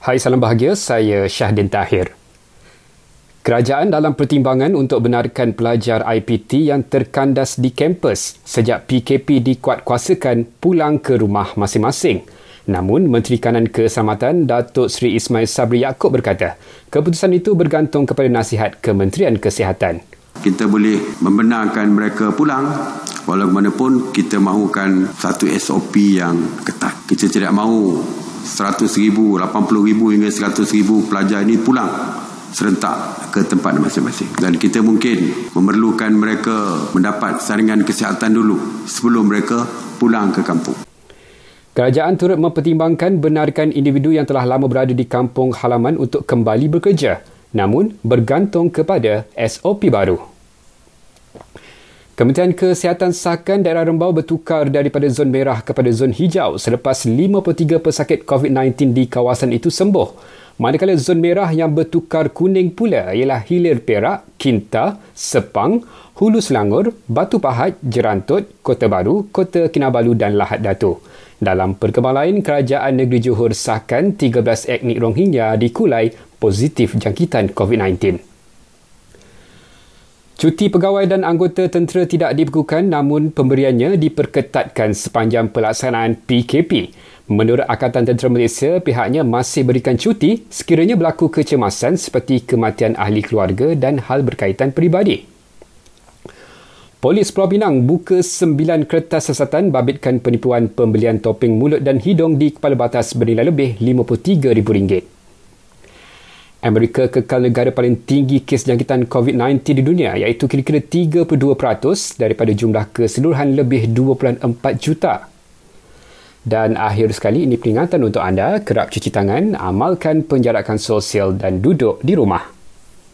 Hai salam bahagia, saya Syahdin Tahir. Kerajaan dalam pertimbangan untuk benarkan pelajar IPT yang terkandas di kampus sejak PKP dikuatkuasakan pulang ke rumah masing-masing. Namun, Menteri Kanan Keselamatan Datuk Seri Ismail Sabri Yaakob berkata, keputusan itu bergantung kepada nasihat Kementerian Kesihatan. Kita boleh membenarkan mereka pulang walaupun kita mahukan satu SOP yang ketat. Kita tidak mahu 100 ribu, 80 ribu hingga 100 ribu pelajar ini pulang serentak ke tempat masing-masing. Dan kita mungkin memerlukan mereka mendapat saringan kesihatan dulu sebelum mereka pulang ke kampung. Kerajaan turut mempertimbangkan benarkan individu yang telah lama berada di kampung halaman untuk kembali bekerja namun bergantung kepada SOP baru. Kementerian Kesihatan sahkan daerah Rembau bertukar daripada zon merah kepada zon hijau selepas 53 pesakit COVID-19 di kawasan itu sembuh. Manakala zon merah yang bertukar kuning pula ialah Hilir Perak, Kinta, Sepang, Hulu Selangor, Batu Pahat, Jerantut, Kota Baru, Kota Kinabalu dan Lahad Datu. Dalam perkembangan lain, Kerajaan Negeri Johor sahkan 13 etnik Rohingya di Kulai positif jangkitan COVID-19. Cuti pegawai dan anggota tentera tidak dibekukan namun pemberiannya diperketatkan sepanjang pelaksanaan PKP. Menurut Angkatan Tentera Malaysia, pihaknya masih berikan cuti sekiranya berlaku kecemasan seperti kematian ahli keluarga dan hal berkaitan peribadi. Polis Pulau Pinang buka sembilan kertas siasatan babitkan penipuan pembelian topeng mulut dan hidung di kepala batas bernilai lebih RM53,000. Amerika kekal negara paling tinggi kes jangkitan COVID-19 di dunia iaitu kira-kira 32% daripada jumlah keseluruhan lebih 2.4 juta. Dan akhir sekali ini peringatan untuk anda kerap cuci tangan, amalkan penjarakan sosial dan duduk di rumah.